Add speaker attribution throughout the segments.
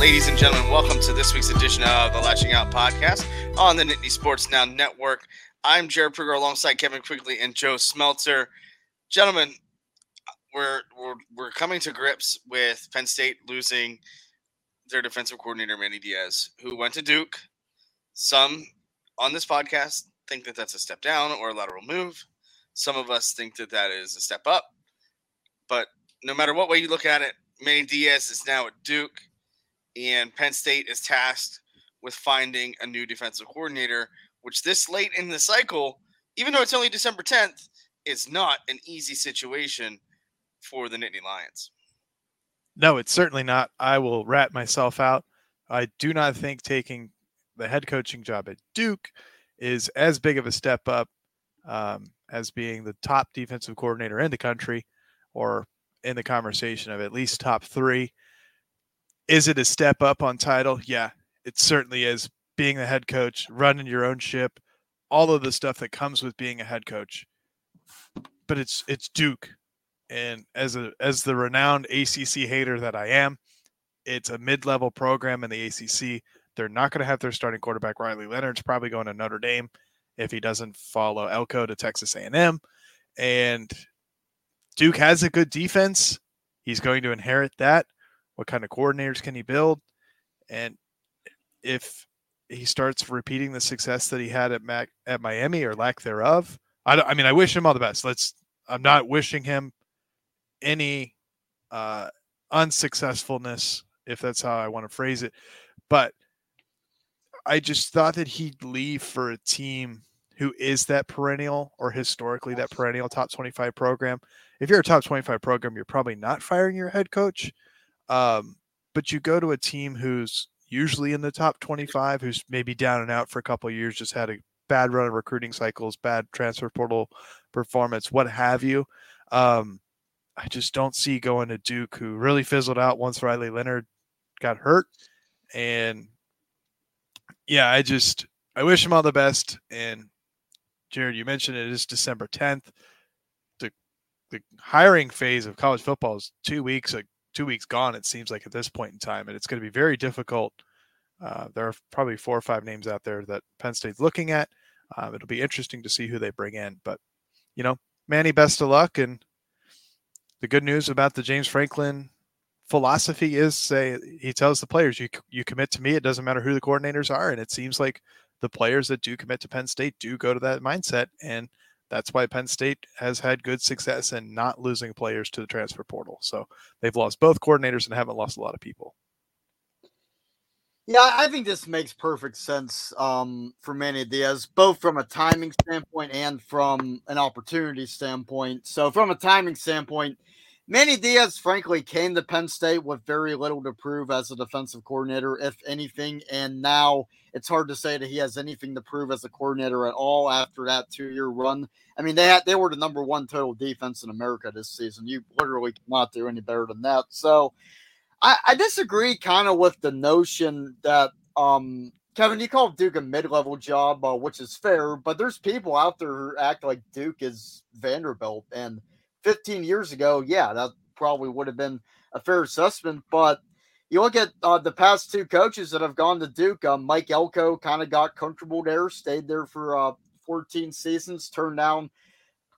Speaker 1: Ladies and gentlemen, welcome to this week's edition of the Lasching Out podcast on the Nittany Sports Now Network. I'm Jarrod Prugar alongside Kevin Quigley and Joe Smeltzer. Gentlemen, we're, we're we're coming to grips with Penn State losing their defensive coordinator Manny Diaz, who went to Duke. Some on this podcast think that that's a step down or a lateral move. Some of us think that that is a step up. But no matter what way you look at it, Manny Diaz is now at Duke, and Penn State is tasked with finding a new defensive coordinator, which this late in the cycle, even though it's only December 10th, is not an easy situation for the Nittany Lions.
Speaker 2: No, it's certainly not. I will rat myself out. I do not think taking the head coaching job at Duke is as big of a step up um, as being the top defensive coordinator in the country or in the conversation of at least top three. Is it a step up on title? Yeah, it certainly is. Being the head coach, running your own ship, all of the stuff that comes with being a head coach. But it's it's Duke, and as a as the renowned ACC hater that I am, it's a mid-level program in the ACC. They're not going to have their starting quarterback Riley Leonard's probably going to Notre Dame if he doesn't follow Elko to Texas A&M, and Duke has a good defense. He's going to inherit that. What kind of coordinators can he build? And if he starts repeating the success that he had at Mac, at Miami or lack thereof, I, I mean, I wish him all the best. Let's. I'm not wishing him any uh, unsuccessfulness, if that's how I want to phrase it. But I just thought that he'd leave for a team who is that perennial or historically that perennial top 25 program. If you're a top 25 program, you're probably not firing your head coach. Um, but you go to a team who's usually in the top 25, who's maybe down and out for a couple years, just had a bad run of recruiting cycles, bad transfer portal performance, what have you. Um, I just don't see going to Duke, who really fizzled out once Riley Leonard got hurt. And yeah, I just I wish him all the best. And Jared, you mentioned it is December 10th. The the hiring phase of college football is two weeks two weeks gone. It seems like at this point in time, and it's going to be very difficult. Uh, there are probably four or five names out there that Penn State's looking at. Um, it'll be interesting to see who they bring in, but you know, Manny, best of luck. And the good news about the James Franklin philosophy is say he tells the players you you commit to me it doesn't matter who the coordinators are and it seems like the players that do commit to Penn State do go to that mindset and that's why Penn State has had good success in not losing players to the transfer portal. So they've lost both coordinators and haven't lost a lot of people.
Speaker 3: Yeah, I think this makes perfect sense um, for Manny Diaz, both from a timing standpoint and from an opportunity standpoint. So, from a timing standpoint, Manny Diaz, frankly, came to Penn State with very little to prove as a defensive coordinator, if anything. And now it's hard to say that he has anything to prove as a coordinator at all after that two-year run. I mean, they had they were the number one total defense in America this season. You literally cannot do any better than that. So I, I disagree kind of with the notion that um Kevin, you call Duke a mid-level job, uh, which is fair, but there's people out there who act like Duke is Vanderbilt and – 15 years ago, yeah, that probably would have been a fair assessment. But you look at uh, the past two coaches that have gone to Duke. Uh, Mike Elko kind of got comfortable there, stayed there for uh, 14 seasons, turned down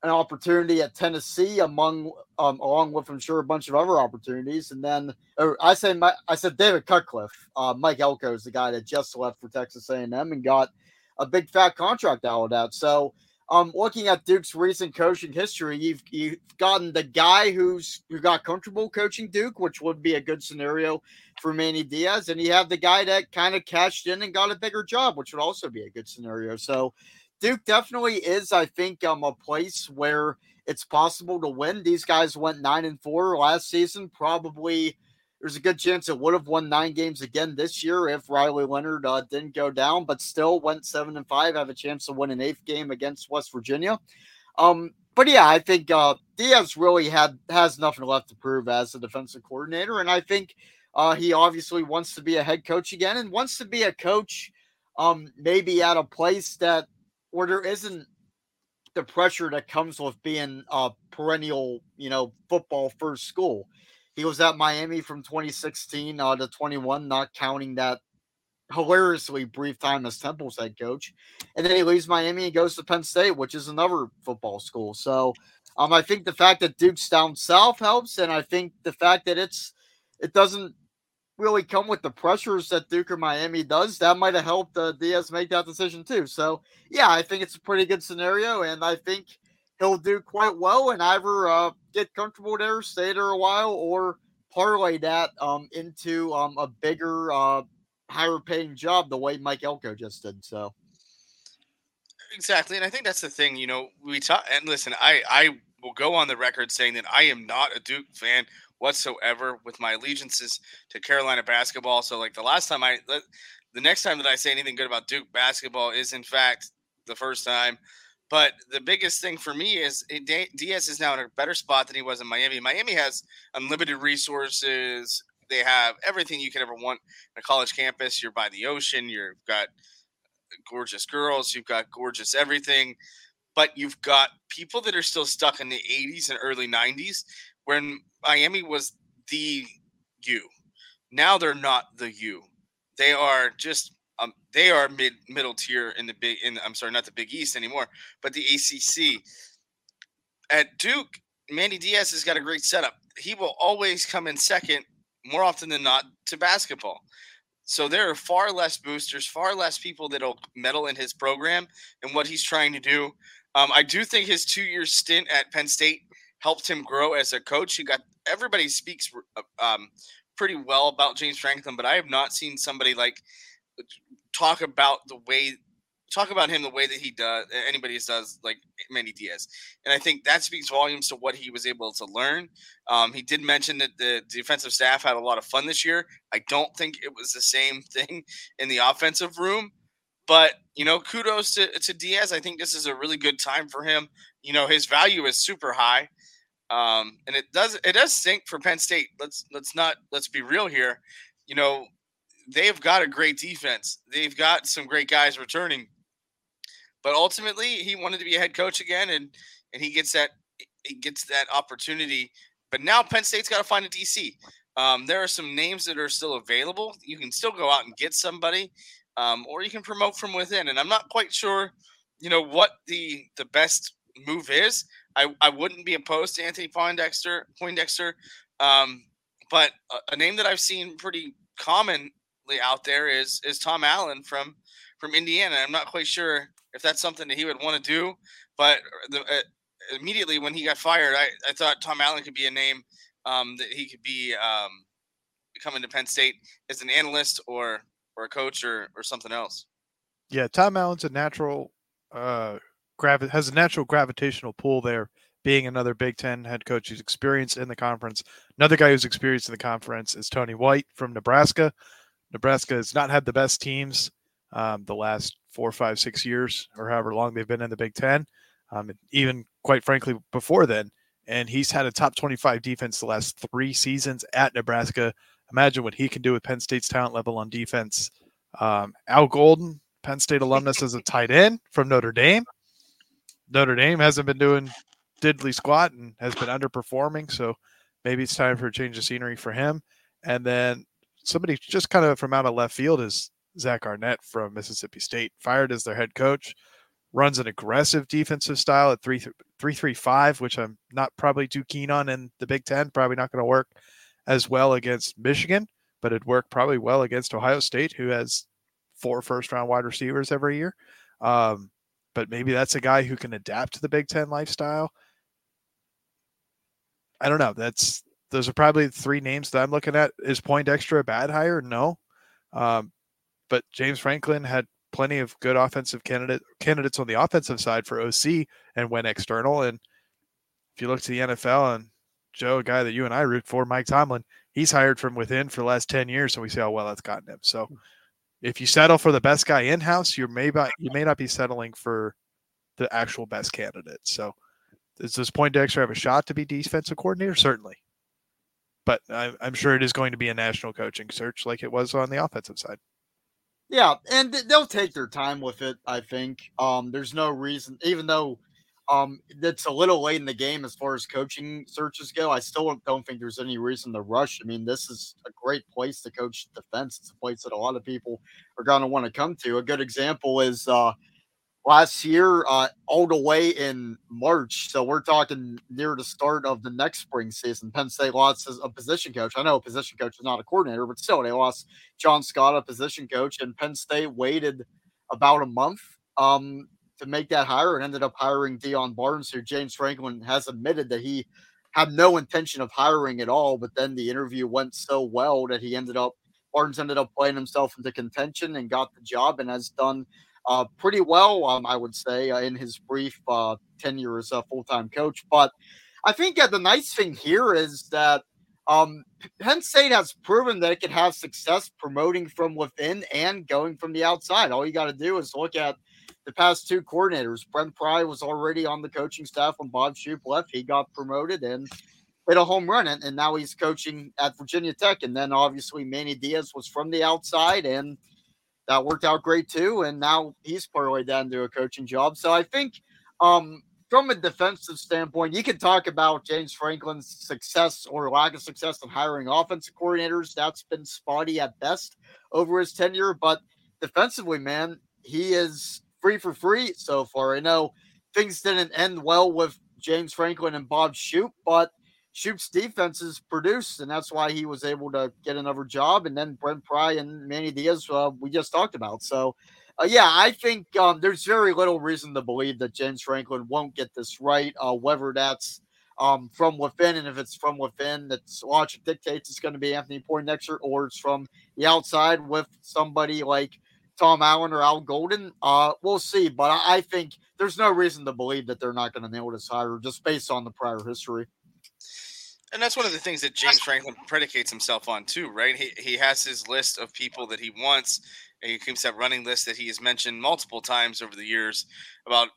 Speaker 3: an opportunity at Tennessee, among um, along with I'm sure a bunch of other opportunities. And then I say my, I said David Cutcliffe. Uh, Mike Elko is the guy that just left for Texas A&M and got a big fat contract out of that. So um, looking at Duke's recent coaching history, you've you've gotten the guy who's who got comfortable coaching Duke, which would be a good scenario for Manny Diaz, and you have the guy that kind of cashed in and got a bigger job, which would also be a good scenario. So Duke definitely is, I think, um, a place where it's possible to win. These guys went nine and four last season, probably there's a good chance it would have won nine games again this year if Riley Leonard uh, didn't go down, but still went seven and five, have a chance to win an eighth game against West Virginia. Um, but yeah, I think uh, Diaz really had has nothing left to prove as a defensive coordinator, and I think uh, he obviously wants to be a head coach again and wants to be a coach, um, maybe at a place that where there isn't the pressure that comes with being a perennial, you know, football first school he was at Miami from 2016 uh, to 21, not counting that hilariously brief time as Temple's head coach. And then he leaves Miami and goes to Penn State, which is another football school. So um, I think the fact that Duke's down south helps, and I think the fact that it's it doesn't really come with the pressures that Duke or Miami does, that might have helped uh, Diaz make that decision too. So yeah, I think it's a pretty good scenario, and I think he'll do quite well and either uh, get comfortable there, stay there a while, or parlay that um, into um, a bigger, uh, higher paying job the way Mike Elko just did. So
Speaker 1: exactly, and I think that's the thing. You know, we talk and listen. I I will go on the record saying that I am not a Duke fan whatsoever with my allegiances to Carolina basketball. So like the last time I the next time that I say anything good about Duke basketball is in fact the first time. But the biggest thing for me is eh, Diaz is now in a better spot than he was in Miami. Miami has unlimited resources. They have everything you could ever want in a college campus. You're by the ocean. You've got gorgeous girls. You've got gorgeous everything. But you've got people that are still stuck in the 80s and early 90s when Miami was the U. Now they're not the U. They are just um, they are mid middle tier in the big in I'm sorry, not the Big East anymore, but the ACC. At Duke, Manny Diaz has got a great setup. He will always come in second more often than not to basketball. So there are far less boosters, far less people that'll meddle in his program and what he's trying to do. Um, I do think his two-year stint at Penn State helped him grow as a coach. He got everybody speaks uh, um, pretty well about James Franklin, but I have not seen somebody like talk about the way talk about him the way that he does anybody does like Manny Diaz. And I think that speaks volumes to what he was able to learn. Um, he did mention that the defensive staff had a lot of fun this year. I don't think it was the same thing in the offensive room. But you know, kudos to, to Diaz. I think this is a really good time for him. You know, his value is super high. Um, and it does it does stink for Penn State. Let's let's not let's be real here. You know, they've got a great defense. They've got some great guys returning. But ultimately, he wanted to be a head coach again, and and he gets that he gets that opportunity. But now Penn State's got to find a DC. Um, there are some names that are still available. You can still go out and get somebody, um, or you can promote from within. And I'm not quite sure, you know, what the the best move is. I, I wouldn't be opposed to Anthony Poindexter, Poindexter, um, but a, a, name that I've seen pretty out there is is Tom Allen from from Indiana. I'm not quite sure if that's something that he would want to do, but the, uh, immediately when he got fired, I, I thought Tom Allen could be a name um, that he could be um, coming to Penn State as an analyst or or a coach or or something else.
Speaker 2: Yeah, Tom Allen's a natural uh, gravi- has a natural gravitational pull there. Being another Big Ten head coach who's experienced in the conference, another guy who's experienced in the conference is Tony White from Nebraska. Nebraska has not had the best teams um, the last four, five, six years, or however long they've been in the Big Ten. Um, even quite frankly, before then, and he's had a top 25 defense the last three seasons at Nebraska. Imagine what he can do with Penn State's talent level on defense. Um, Al Golden, Penn State alumnus as a tight end from Notre Dame. Notre Dame hasn't been doing diddly squat and has been underperforming. So maybe it's time for a change of scenery for him. And then somebody just kind of from out of left field is Zach Arnett from Mississippi State, fired as their head coach, runs an aggressive defensive style at 3 3 3 5, which I'm not probably too keen on in the Big Ten. Probably not going to work as well against Michigan, but it'd work probably well against Ohio State, who has four first round wide receivers every year. Um, but maybe that's a guy who can adapt to the Big Ten lifestyle. I don't know. That's those are probably three names that I'm looking at. Is Poindexter a bad hire? No. Um, but James Franklin had plenty of good offensive candidate candidates on the offensive side for OC and went external. And if you look to the NFL and Joe, a guy that you and I root for, Mike Tomlin, he's hired from within for the last 10 years. And we see how well that's gotten him. So if you settle for the best guy in house, you may you may not be settling for the actual best candidate. So, does Poindexter have a shot to be defensive coordinator? Certainly, but I, I'm sure it is going to be a national coaching search like it was on the offensive side.
Speaker 3: Yeah, and they'll take their time with it. I think um, there's no reason, even though Um, that's a little late in the game as far as coaching searches go. I still don't think there's any reason to rush. I mean, this is a great place to coach defense. It's a place that a lot of people are going to want to come to. A good example is uh, last year, uh, all the way in March. So we're talking near the start of the next spring season. Penn State lost a position coach. I know a position coach is not a coordinator, but still, they lost John Scott, a position coach, and Penn State waited about a month um, to make that hire and ended up hiring Deion Barnes, who James Franklin has admitted that he had no intention of hiring at all. But then the interview went so well that he ended up Barnes ended up playing himself into contention and got the job and has done uh, pretty well, um, I would say, uh, in his brief uh, tenure as a full time coach. But I think the nice thing here is that um, Penn State has proven that it can have success promoting from within and going from the outside. All you got to do is look at the past two coordinators. Brent Pry was already on the coaching staff when Bob Shoop left. He got promoted and hit a home run, and, and now he's coaching at Virginia Tech. And then obviously Manny Diaz was from the outside and – that worked out great too. And now he's parlayed that into a coaching job. So I think um, from a defensive standpoint, you can talk about James Franklin's success or lack of success in hiring offensive coordinators. That's been spotty at best over his tenure. But defensively, man, he is free for free so far. I know things didn't end well with James Franklin and Bob Shoop, but Shoop's defenses produced, and that's why he was able to get another job. And then Brent Pry and Manny Diaz, uh, we just talked about. So, uh, yeah, I think um, there's very little reason to believe that James Franklin won't get this right, uh, whether that's um, from within, and if it's from within, that's logic dictates it's going to be Anthony Poindexter, or it's from the outside with somebody like Tom Allen or Al Golden. Uh, we'll see, but I, I think there's no reason to believe that they're not going to nail this hire just based on the prior history.
Speaker 1: And that's one of the things that James Franklin predicates himself on too, right? He he has his list of people that he wants, and he keeps that running list that he has mentioned multiple times over the years about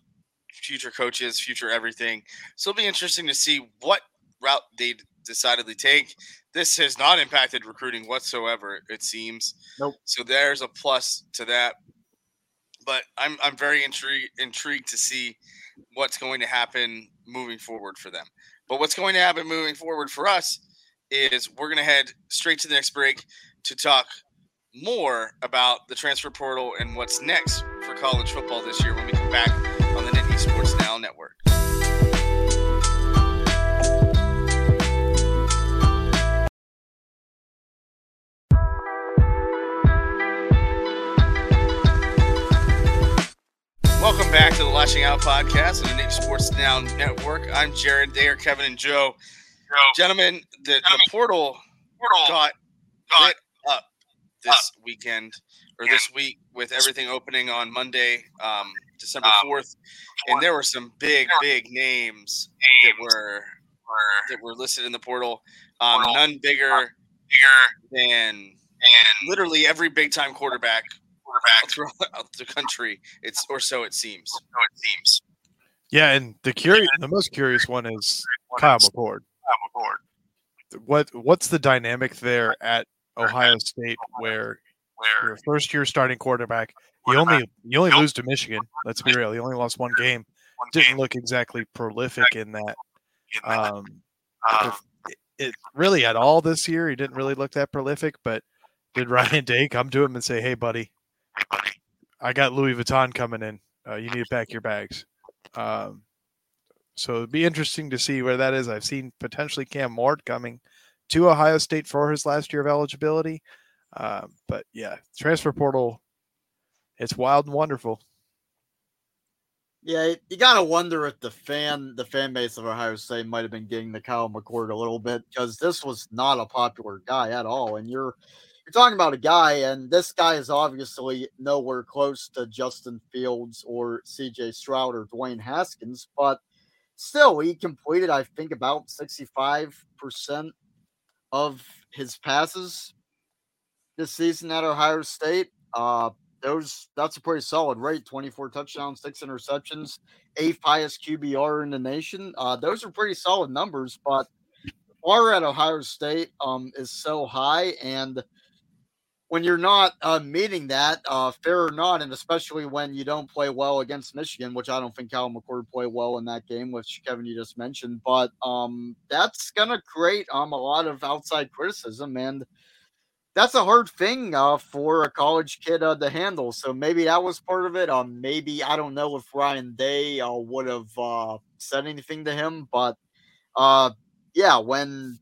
Speaker 1: future coaches, future everything. So it'll be interesting to see what route they decidedly take. This has not impacted recruiting whatsoever, it seems.
Speaker 3: Nope.
Speaker 1: So there's a plus to that. But I'm I'm very intrigued intrigued to see what's going to happen moving forward for them. But what's going to happen moving forward for us is we're going to head straight to the next break to talk more about the transfer portal and what's next for college football this year when we come back on the Nittany Sports Now Network. Welcome back to the Lasching Out podcast on the Nittany Sports Now Network. I'm Jared. They are Kevin and Joe.
Speaker 4: Joe.
Speaker 1: Gentlemen, the, the portal
Speaker 4: Portal
Speaker 1: got
Speaker 4: got
Speaker 1: lit up this weekend or this week with everything opening on Monday, um, December
Speaker 4: Um,
Speaker 1: 4th. And there were some big, big names that were
Speaker 4: were
Speaker 1: that were listed in the portal. Um,
Speaker 4: Portal.
Speaker 1: none bigger
Speaker 4: bigger
Speaker 1: than
Speaker 4: and
Speaker 1: literally every big time quarterback
Speaker 4: quarterback
Speaker 1: throughout the country. It's or so it seems.
Speaker 4: so it seems.
Speaker 2: Yeah, and the curious, the most curious one is Kyle McCord.
Speaker 4: I'm aboard.
Speaker 2: What what's the dynamic there at Ohio State where
Speaker 4: Where
Speaker 2: your first year starting quarterback, you only you only lose to Michigan. Let's be real, you only lost one game. Didn't look exactly prolific in that. Um,
Speaker 4: um,
Speaker 2: it really at all this year. He didn't really look that prolific, but did Ryan Day come to him and say, "Hey, buddy,
Speaker 4: buddy,
Speaker 2: I got Louis Vuitton coming in. Uh, you need to pack your bags." Um, so it'd be interesting to see where that is. I've seen potentially Cam Ward coming to Ohio State for his last year of eligibility, um, but yeah, transfer portal, it's wild and wonderful.
Speaker 3: Yeah, you gotta wonder if the fan, the fan base of Ohio State might have been getting the Kyle McCord a little bit because this was not a popular guy at all. And you're you're talking about a guy, and this guy is obviously nowhere close to Justin Fields or C.J. Stroud or Dwayne Haskins, but still, he completed, I think, about sixty-five percent of his passes this season at Ohio State. Uh, those that's a pretty solid rate 24 touchdowns six interceptions eighth highest qbr in the nation uh, those are pretty solid numbers but bar at ohio state um, is so high and when you're not uh, meeting that, uh, fair or not, and especially when you don't play well against Michigan, which I don't think Cal McCord played well in that game, which Kevin you just mentioned, but um, that's gonna create um a lot of outside criticism, and that's a hard thing uh, for a college kid uh, to handle. So maybe that was part of it. Um, maybe I don't know if Ryan Day uh, would have uh, said anything to him, but uh, yeah, when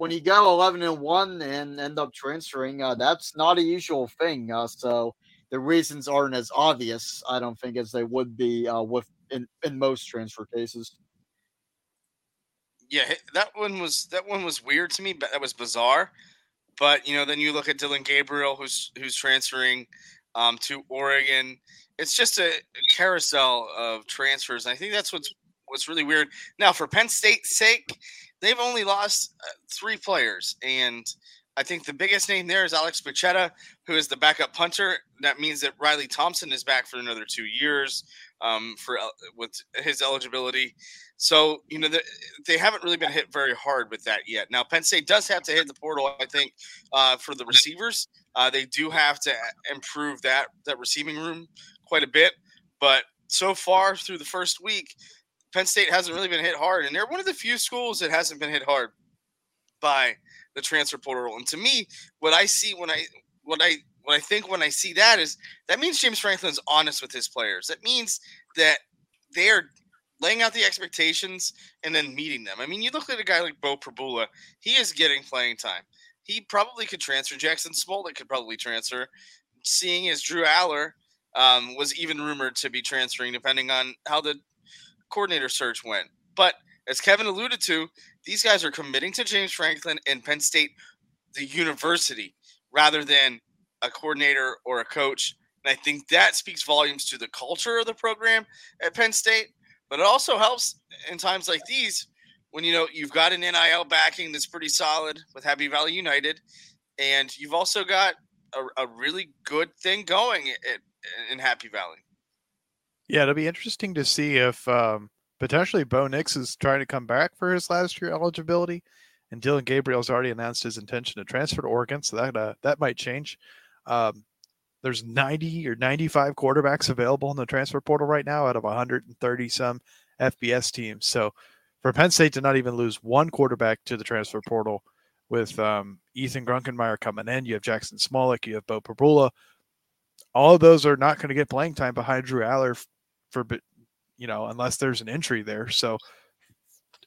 Speaker 3: when you go 11 and 1 and end up transferring, uh, that's not a usual thing. Uh, so the reasons aren't as obvious, I don't think, as they would be uh, with in, in most transfer cases.
Speaker 1: Yeah, that one was that one was weird to me, but that was bizarre. But you know, then you look at Dillon Gabriel, who's who's transferring um, to Oregon. It's just a carousel of transfers. And I think that's what's what's really weird. Now, for Penn State's sake, they've only lost uh, three players, and I think the biggest name there is Alex Bacchetta, who is the backup punter. That means that Riley Thompson is back for another two years um, for with his eligibility. So you know the, they haven't really been hit very hard with that yet. Now Penn State does have to hit the portal, I think, uh, for the receivers. Uh, they do have to improve that that receiving room quite a bit, but so far through the first week, Penn State hasn't really been hit hard, and they're one of the few schools that hasn't been hit hard by the transfer portal. And to me, what I see when I what I what I think when I see that is that means James Franklin's honest with his players. That means that they are laying out the expectations and then meeting them. I mean, you look at a guy like Bo Pribula, he is getting playing time. He probably could transfer. Jackson Smolik could probably transfer. Seeing as Drew Allar um, was even rumored to be transferring, depending on how the coordinator search went. But as Kevin alluded to, these guys are committing to James Franklin and Penn State, the university, rather than a coordinator or a coach. And I think that speaks volumes to the culture of the program at Penn State. But it also helps in times like these when you know you've got an NIL backing that's pretty solid with Happy Valley United, and you've also got a, a really good thing going at, in Happy Valley.
Speaker 2: Yeah, it'll be interesting to see if um, potentially Bo Nix is trying to come back for his last year eligibility, and Dillon Gabriel's already announced his intention to transfer to Oregon, so that uh, that might change. Um, there's 90 or 95 quarterbacks available in the transfer portal right now out of 130 some FBS teams. So for Penn State to not even lose one quarterback to the transfer portal with um, Ethan Grunkemeyer coming in, you have Jackson Smolik, you have Bo Pribula. All of those are not going to get playing time behind Drew Allar for you know unless there's an entry there. So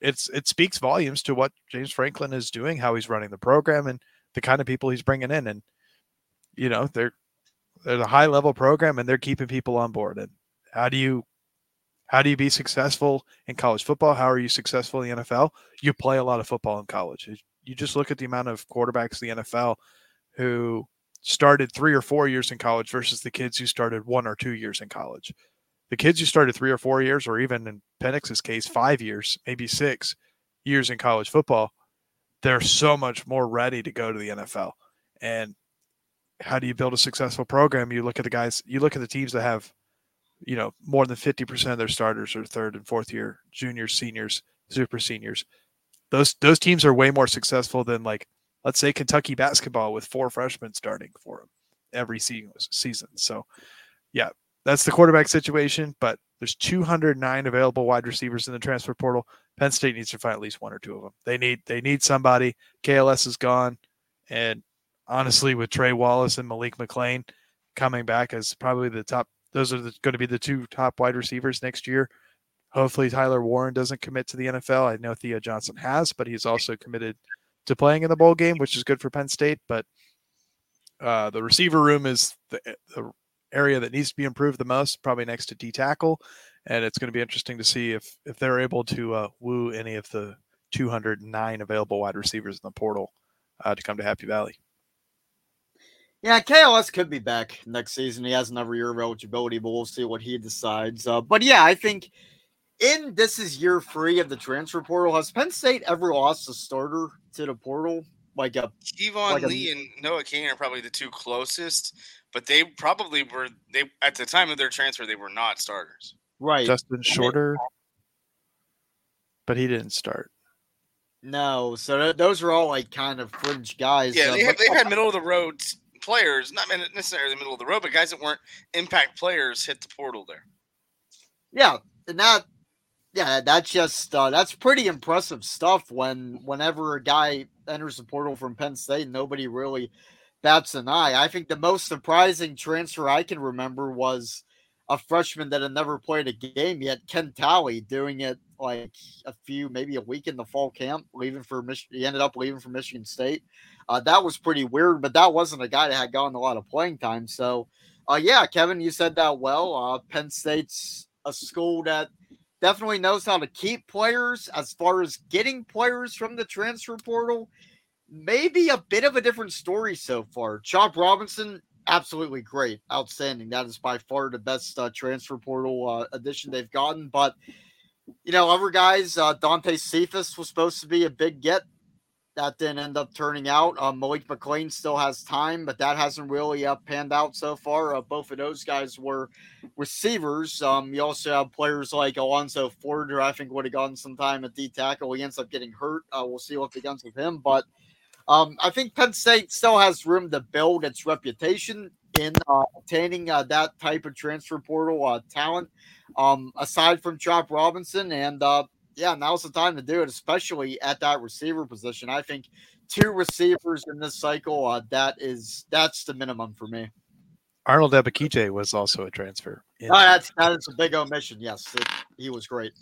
Speaker 2: it's it speaks volumes to what James Franklin is doing, how he's running the program, and the kind of people he's bringing in. And you know they're they're a high level program, and they're keeping people on board. And how do you how do you be successful in college football? How are you successful in the NFL? You play a lot of football in college. You just look at the amount of quarterbacks in the NFL who started three or four years in college versus the kids who started one or two years in college the kids who started three or four years, or even in Penix's case, five years, maybe six years in college football, they're so much more ready to go to the NFL. And how do you build a successful program? You look at the guys, you look at the teams that have, you know, more than 50% of their starters are third and fourth year juniors, seniors, super seniors. Those those teams are way more successful than like let's say Kentucky basketball with four freshmen starting for them every season. So, yeah, that's the quarterback situation, but there's 209 available wide receivers in the transfer portal. Penn State needs to find at least one or two of them. They need they need somebody. KLS is gone, and honestly, with Trey Wallace and Malik McClain coming back as probably the top, those are the, going to be the two top wide receivers next year. Hopefully, Tyler Warren doesn't commit to the NFL. I know Theo Johnson has, but he's also committed to playing in the bowl game, which is good for Penn State. But uh, the receiver room is the, the area that needs to be improved the most, probably next to D tackle. And it's going to be interesting to see if if they're able to uh, woo any of the 209 available wide receivers in the portal uh, to come to Happy Valley.
Speaker 3: Yeah, KLS could be back next season. He has another year of eligibility, but we'll see what he decides. Uh, but yeah, I think in this is year three of the transfer portal. Has Penn State ever lost a starter to the portal? Like a
Speaker 1: Keyvone like Lee a, and Noah Cain are probably the two closest but they probably were they at the time of their transfer they were not starters.
Speaker 3: Right.
Speaker 2: Justin Shorter, but he didn't start.
Speaker 3: No, so th- those are all like kind of fringe guys.
Speaker 1: Yeah,
Speaker 3: uh,
Speaker 1: they, have, they had middle of the road players, not necessarily the middle of the road, but guys that weren't impact players hit the portal there.
Speaker 3: Yeah, and that yeah, that's just uh, that's pretty impressive stuff. When whenever a guy enters the portal from Penn State, nobody really bats an eye. I think the most surprising transfer I can remember was a freshman that had never played a game yet, Ken Talley, doing it like a few, maybe a week in the fall camp, leaving for Michigan. He ended up leaving for Michigan State. Uh, that was pretty weird, but that wasn't a guy that had gotten a lot of playing time. So, uh, yeah, Kevin, you said that well. Uh, Penn State's a school that definitely knows how to keep players as far as getting players from the transfer portal. Maybe a bit of a different story so far. Chop Robinson absolutely great, outstanding. That is by far the best uh, transfer portal uh, addition they've gotten. But you know, other guys, uh, Dante Cephas was supposed to be a big get. That didn't end up turning out. Uh, Malik McClain still has time, but that hasn't really uh, panned out so far. Uh, both of those guys were receivers. Um, you also have players like Alonzo Ford, who I think would have gotten some time at D tackle. He ends up getting hurt. Uh, we'll see what begins with him, but um, I think Penn State still has room to build its reputation in uh, obtaining uh, that type of transfer portal uh, talent. Um, aside from Chop Robinson, and uh, yeah, now's the time to do it, especially at that receiver position. I think two receivers in this cycle, uh, that is that's the minimum for me.
Speaker 2: Arnold Ebiketie was also a transfer.
Speaker 3: Oh, that's that is a big omission. Yes, it, he was great.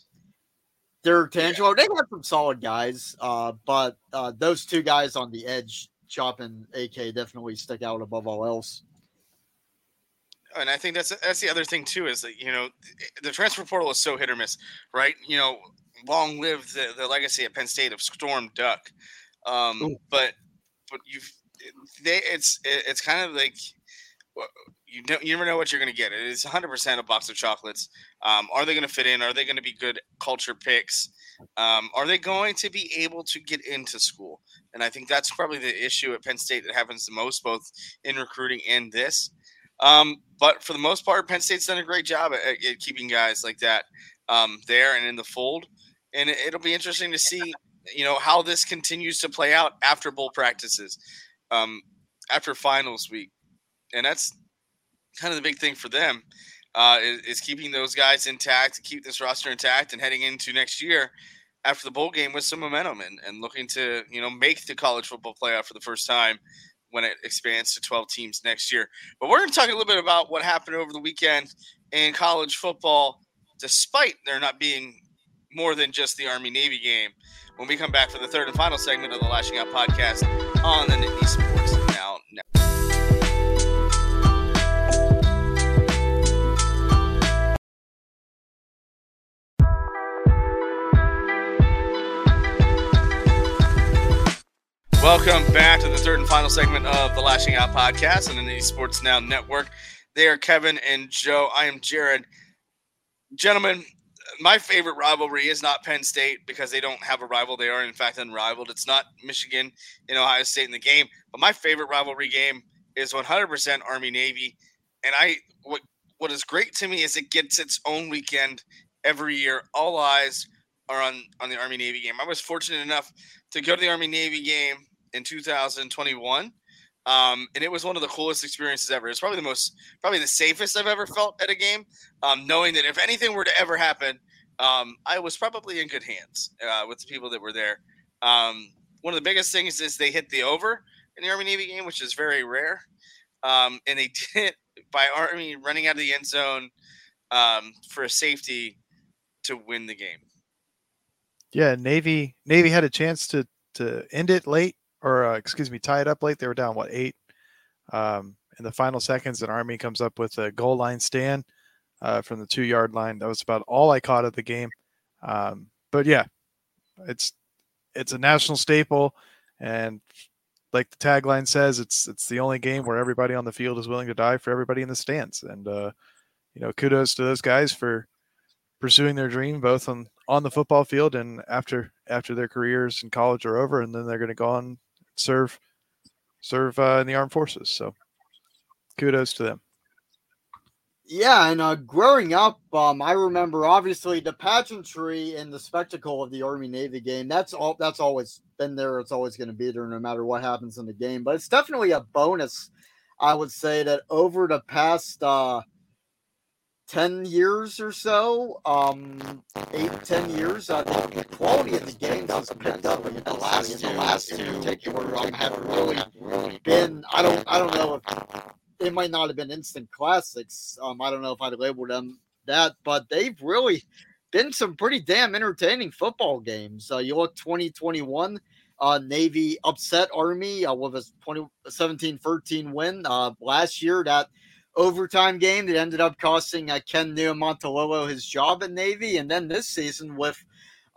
Speaker 3: Derrick Tangelo. They got some solid guys, uh, but uh, those two guys on the edge, Chop and AK, definitely stick out above all else.
Speaker 1: And I think that's that's the other thing too is that you know the transfer portal is so hit or miss, right? You know, long live the, the legacy at Penn State of Storm Duck, um, but but you've they it's it's kind of like you don't you never know what you're going to get. It is 100% a box of chocolates. Um, are they going to fit in? Are they going to be good culture picks? Um, are they going to be able to get into school? And I think that's probably the issue at Penn State that happens the most, both in recruiting and this. Um, but for the most part, Penn State's done a great job at, at keeping guys like that um, there and in the fold. And it, it'll be interesting to see, you know, how this continues to play out after bowl practices, um, after finals week and that's kind of the big thing for them uh, is, is, keeping those guys intact, keep this roster intact, and heading into next year after the bowl game with some momentum and, and looking to you know make the college football playoff for the first time when it expands to 12 teams next year. But we're going to talk a little bit about what happened over the weekend in college football, despite there not being more than just the Army Navy game. When we come back for the third and final segment of the Lasching Out podcast on the Nittany Sports Welcome back to the third and final segment of the Lasching Out podcast and the Sports Now Network. They are Kevin and Joe. I am Jared. Gentlemen, my favorite rivalry is not Penn State because they don't have a rival. They are, in fact, unrivaled. It's not Michigan and Ohio State in the game. But my favorite rivalry game is 100% Army Navy. And I what what is great to me is it gets its own weekend every year. All eyes are on on the Army Navy game. I was fortunate enough to go to the Army Navy game in 2021. Um, and it was one of the coolest experiences ever. It's probably the most, probably the safest I've ever felt at a game, um, knowing that if anything were to ever happen, um, I was probably in good hands uh, with the people that were there. Um, one of the biggest things is they hit the over in the Army Navy game, which is very rare. Um, and they did it by Army running out of the end zone um, for a safety to win the game.
Speaker 2: Yeah, Navy Navy had a chance to to end it late or uh, excuse me, tie it up late. They were down what eight um, in the final seconds, and Army comes up with a goal line stand uh, from the two yard line. That was about all I caught of the game. Um, but yeah, it's it's a national staple, and like the tagline says, it's it's the only game where everybody on the field is willing to die for everybody in the stands. And uh, you know, kudos to those guys for pursuing their dream both on on the football field and after after their careers in college are over, and then they're going to go on serve serve uh, in the armed forces. So kudos to them.
Speaker 3: Yeah, and uh, growing up, um, I remember obviously the pageantry and the spectacle of the Army Navy game. That's all. That's always been there. It's always going to be there, no matter what happens in the game. But it's definitely a bonus I would say that over the past uh, 10 years or so, um, eight, 10 years, I think the quality of the games has picked up in the last two, last two in particular, um, have really been, I don't, I don't know if they might not have been instant classics. Um, I don't know if I'd label them that, but they've really been some pretty damn entertaining football games. Uh, you look 2021, uh, Navy upset Army uh, with a 2017 13 win. Uh, last year, that overtime game that ended up costing uh, Ken Niumatalolo his job at Navy, and then this season with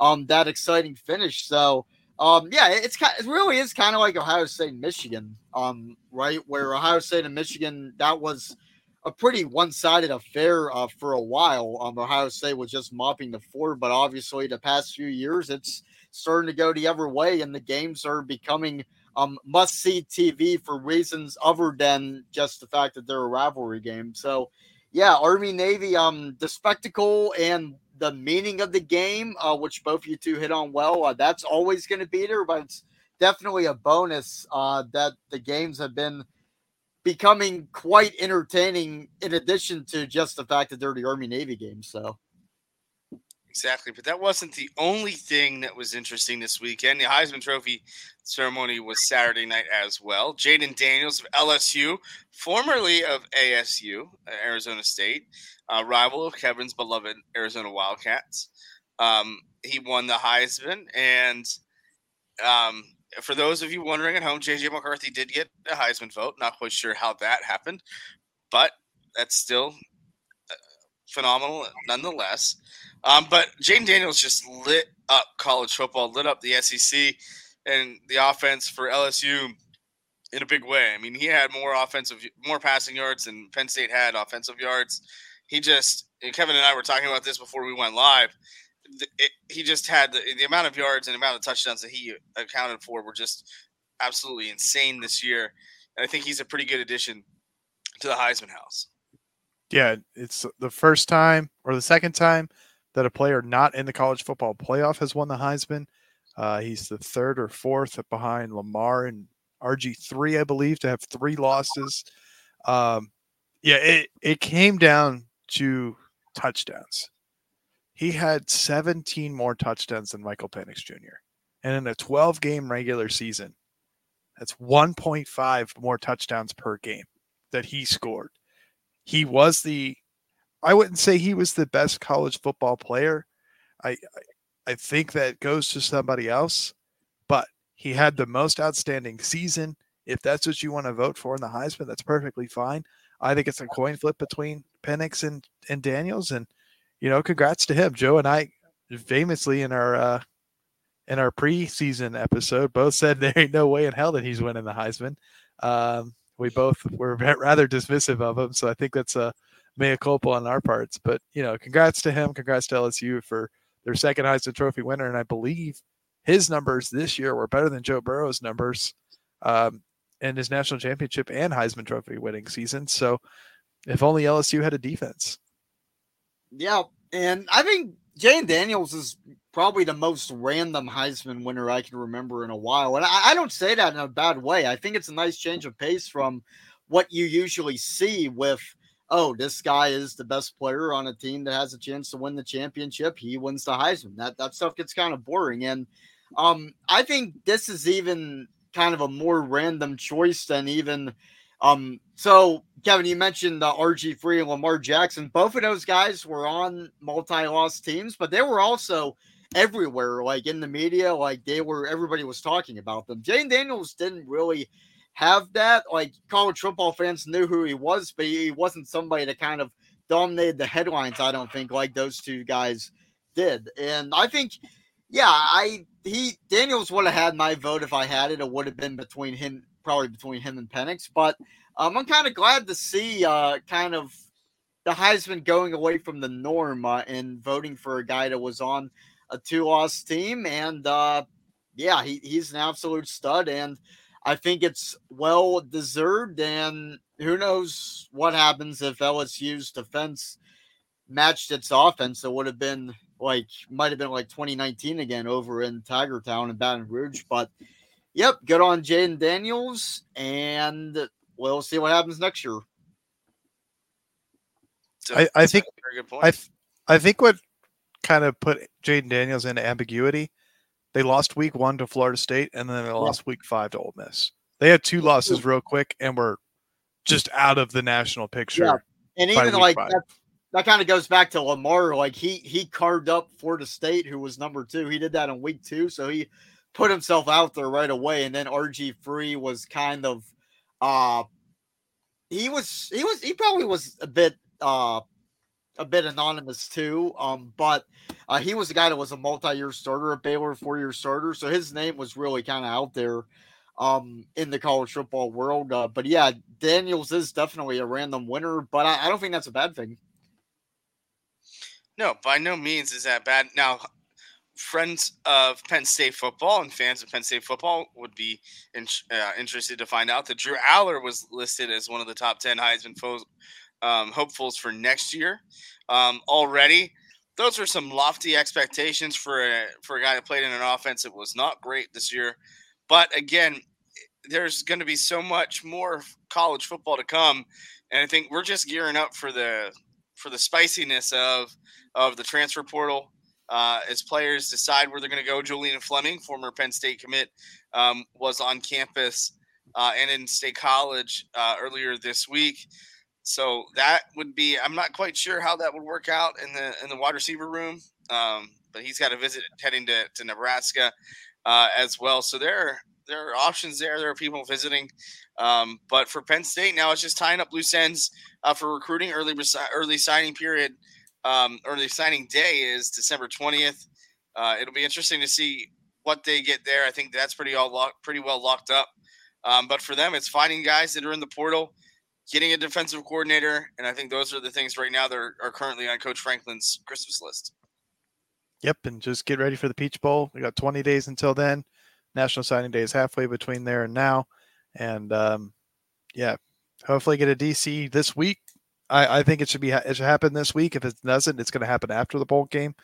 Speaker 3: um, that exciting finish. So, um, yeah, it's it really is kind of like Ohio State and Michigan, um, right? Where Ohio State and Michigan, that was a pretty one-sided affair uh, for a while. Um, Ohio State was just mopping the floor, but obviously the past few years, it's starting to go the other way, and the games are becoming um, must-see TV for reasons other than just the fact that they're a rivalry game. So, yeah, Army Navy, um, the spectacle and the meaning of the game, uh, which both you two hit on well, uh, that's always going to be there, but it's definitely a bonus uh, that the games have been becoming quite entertaining in addition to just the fact that they're the Army Navy games. So
Speaker 1: Exactly, but that wasn't the only thing that was interesting this weekend. The Heisman Trophy ceremony was Saturday night as well. Jayden Daniels of LSU, formerly of ASU, Arizona State, uh, rival of Kevin's beloved Arizona Wildcats. Um, he won the Heisman, and um, for those of you wondering at home, JJ McCarthy did get a Heisman vote. Not quite sure how that happened, but that's still uh, phenomenal nonetheless. Um, but Jayden Daniels just lit up college football, lit up the SEC and the offense for LSU in a big way. I mean, he had more offensive, more passing yards than Penn State had offensive yards. He just, Kevin and I were talking about this before we went live. It, he just had the, the amount of yards and amount of touchdowns that he accounted for were just absolutely insane this year. And I think he's a pretty good addition to the Heisman house.
Speaker 2: Yeah, it's the first time or the second time that a player not in the college football playoff has won the Heisman. Uh, he's the third or fourth behind Lamar and RG3, I believe, to have three losses. Um, yeah, it, it came down to touchdowns. He had 17 more touchdowns than Michael Penix Jr. And in a 12 game regular season, that's 1.5 more touchdowns per game that he scored. He was the I wouldn't say he was the best college football player. I I think that goes to somebody else, but he had the most outstanding season. If that's what you want to vote for in the Heisman, that's perfectly fine. I think it's a coin flip between Penix and, and Daniels, and you know, congrats to him. Joe and I famously in our uh, in our preseason episode both said there ain't no way in hell that he's winning the Heisman. Um, we both were rather dismissive of him, so I think that's a mea culpa on our parts. But you know, congrats to him. Congrats to LSU for their second Heisman Trophy winner, and I believe his numbers this year were better than Joe Burrow's numbers um, in his national championship and Heisman Trophy winning season. So, if only LSU had a defense.
Speaker 3: Yeah, and I think Jayden Daniels is probably the most random Heisman winner I can remember in a while, and I, I don't say that in a bad way. I think it's a nice change of pace from what you usually see with oh, this guy is the best player on a team that has a chance to win the championship. He wins the Heisman. That that stuff gets kind of boring. And um, I think this is even kind of a more random choice than even um so Kevin, you mentioned the RG3 and Lamar Jackson. Both of those guys were on multi-loss teams, but they were also everywhere, like in the media, like they were everybody was talking about them. Jayden Daniels didn't really have that. Like college football fans knew who he was, but he wasn't somebody that kind of dominated the headlines. I don't think like those two guys did. And I think, yeah, I he Daniels would have had my vote if I had it. It would have been between him, probably between him and Penix. But um, I'm kind of glad to see uh, kind of the Heisman going away from the norm uh, and voting for a guy that was on a two loss team. And uh, yeah, he, he's an absolute stud. And I think it's well deserved, and who knows what happens if LSU's defense matched its offense. It would have been like might have been like 2019 again over in Tiger Town and Baton Rouge. But yep, good on Jayden Daniels. And we'll see what happens next year.
Speaker 1: So
Speaker 2: I- I
Speaker 1: that's a
Speaker 2: think-
Speaker 1: very good point.
Speaker 2: I I think what kind of put Jayden Daniels into ambiguity, they lost week one to Florida State and then they lost week five to Ole Miss. They had two losses real quick and were just out of the national picture.
Speaker 3: Yeah. And even like that, that kind of goes back to Lamar. Like he he carved up Florida State, who was number two. He did that in week two, so he put himself out there right away. And then RG3 was kind of uh he was he was he probably was a bit uh a bit anonymous too. Um, but uh, he was the guy that was a multi-year starter at Baylor, four-year starter. So his name was really kind of out there um in the college football world. Uh, but yeah, Daniels is definitely a random winner, but I, I don't think that's a bad thing.
Speaker 1: No, by no means is that bad. Now, friends of Penn State football and fans of Penn State football would be in, uh, interested to find out that Drew Allar was listed as one of the top 10 Heisman foes, um, hopefuls for next year um, already. Those are some lofty expectations for a, for a guy that played in an offense that was not great this year. But again, there's going to be so much more college football to come, and I think we're just gearing up for the for the spiciness of of the transfer portal uh, as players decide where they're going to go. Julian Fleming, former Penn State commit, um, was on campus uh, and in State College uh, earlier this week. So that would be. I'm not quite sure how that would work out in the in the wide receiver room, um, but he's got a visit heading to, to Nebraska uh, as well. So there there are options there. There are people visiting. Um, but for Penn State now, it's just tying up loose ends uh, for recruiting. Early early signing period um, early signing day is December 20th. Uh, it'll be interesting to see what they get there. I think that's pretty all locked, pretty well locked up. Um, but for them, it's finding guys that are in the portal, getting a defensive coordinator, and I think those are the things right now that are, are currently on Coach Franklin's Christmas list.
Speaker 2: Yep, and just get ready for the Peach Bowl. We got 20 days until then. National Signing Day is halfway between there and now, and um, yeah, hopefully get a DC this week. I, I think it should be it should happen this week. If it doesn't, it's going to happen after the bowl game.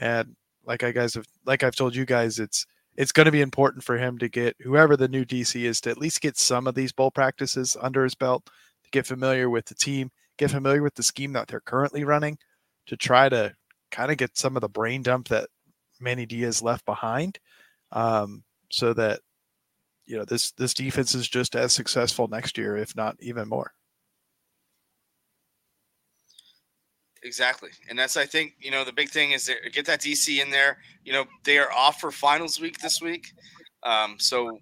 Speaker 2: And like I guys have, like I've told you guys, it's it's going to be important for him to get whoever the new DC is to at least get some of these bowl practices under his belt get familiar with the team, get familiar with the scheme that they're currently running, to try to kind of get some of the brain dump that Manny Diaz left behind, um, so that you know this this defense is just as successful next year, if not even more.
Speaker 1: Exactly, and that's I think you know the big thing is that get that DC in there. You know they are off for finals week this week, um, so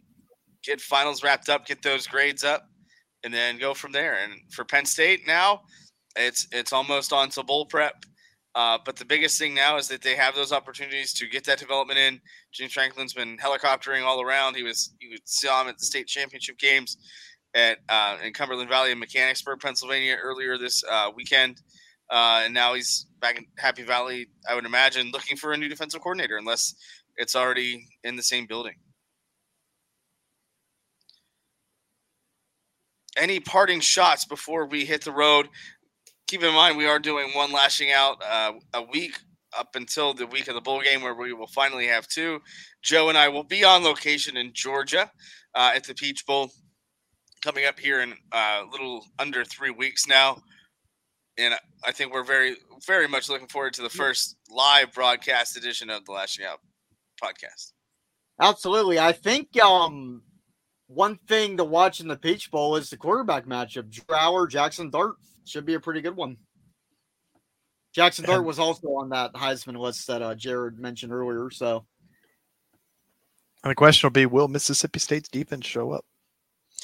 Speaker 1: get finals wrapped up, get those grades up, and then go from there. And for Penn State now, it's it's almost on to bowl prep. Uh, but the biggest thing now is that they have those opportunities to get that development in. James Franklin's been helicoptering all around. He was you saw him at the state championship games at uh, in Cumberland Valley in Mechanicsburg, Pennsylvania earlier this uh, weekend. Uh, and now he's back in Happy Valley, I would imagine, looking for a new defensive coordinator, unless it's already in the same building. Any parting shots before we hit the road? Keep in mind, we are doing one Lasching Out uh, a week up until the week of the bowl game, where we will finally have two. Joe and I will be on location in Georgia uh, at the Peach Bowl coming up here in a little under three weeks now and I think we're very, very much looking forward to the first live broadcast edition of the Lasching Out podcast.
Speaker 3: Absolutely. I think um one thing to watch in the Peach Bowl is the quarterback matchup. Drew Allar, Jackson Dart should be a pretty good one. Jackson Dart was also on that Heisman list that uh, Jarrod mentioned earlier. So
Speaker 2: And the question will be: Will Mississippi State's defense show up?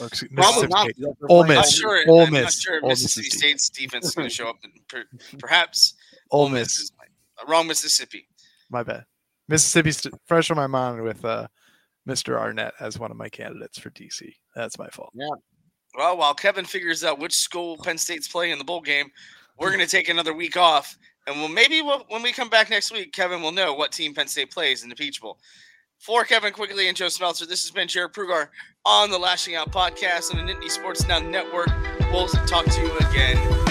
Speaker 2: Or, excuse,
Speaker 3: probably not.
Speaker 2: State. Ole
Speaker 3: playing
Speaker 1: I'm not
Speaker 2: Miss.
Speaker 1: sure.
Speaker 2: Ole
Speaker 1: I'm not sure
Speaker 2: Ole
Speaker 1: Mississippi
Speaker 2: Miss's
Speaker 1: State's defense is going to show up. Per, perhaps
Speaker 2: Ole
Speaker 1: Miss
Speaker 2: Miss.
Speaker 1: is my- wrong Mississippi.
Speaker 2: My bad. Mississippi St- fresh on my mind with uh, Mr. Arnett as one of my candidates for DC. That's my fault. Yeah.
Speaker 1: Well, while Kevin figures out which school Penn State's playing in the bowl game, we're going to take another week off, and we'll maybe we'll, when we come back next week, Kevin will know what team Penn State plays in the Peach Bowl. For Kevin Quigley and Joe Smeltzer, this has been Jarrod Prugar on the Lasching Out podcast on the Nittany Sports Now Network. We'll talk to you again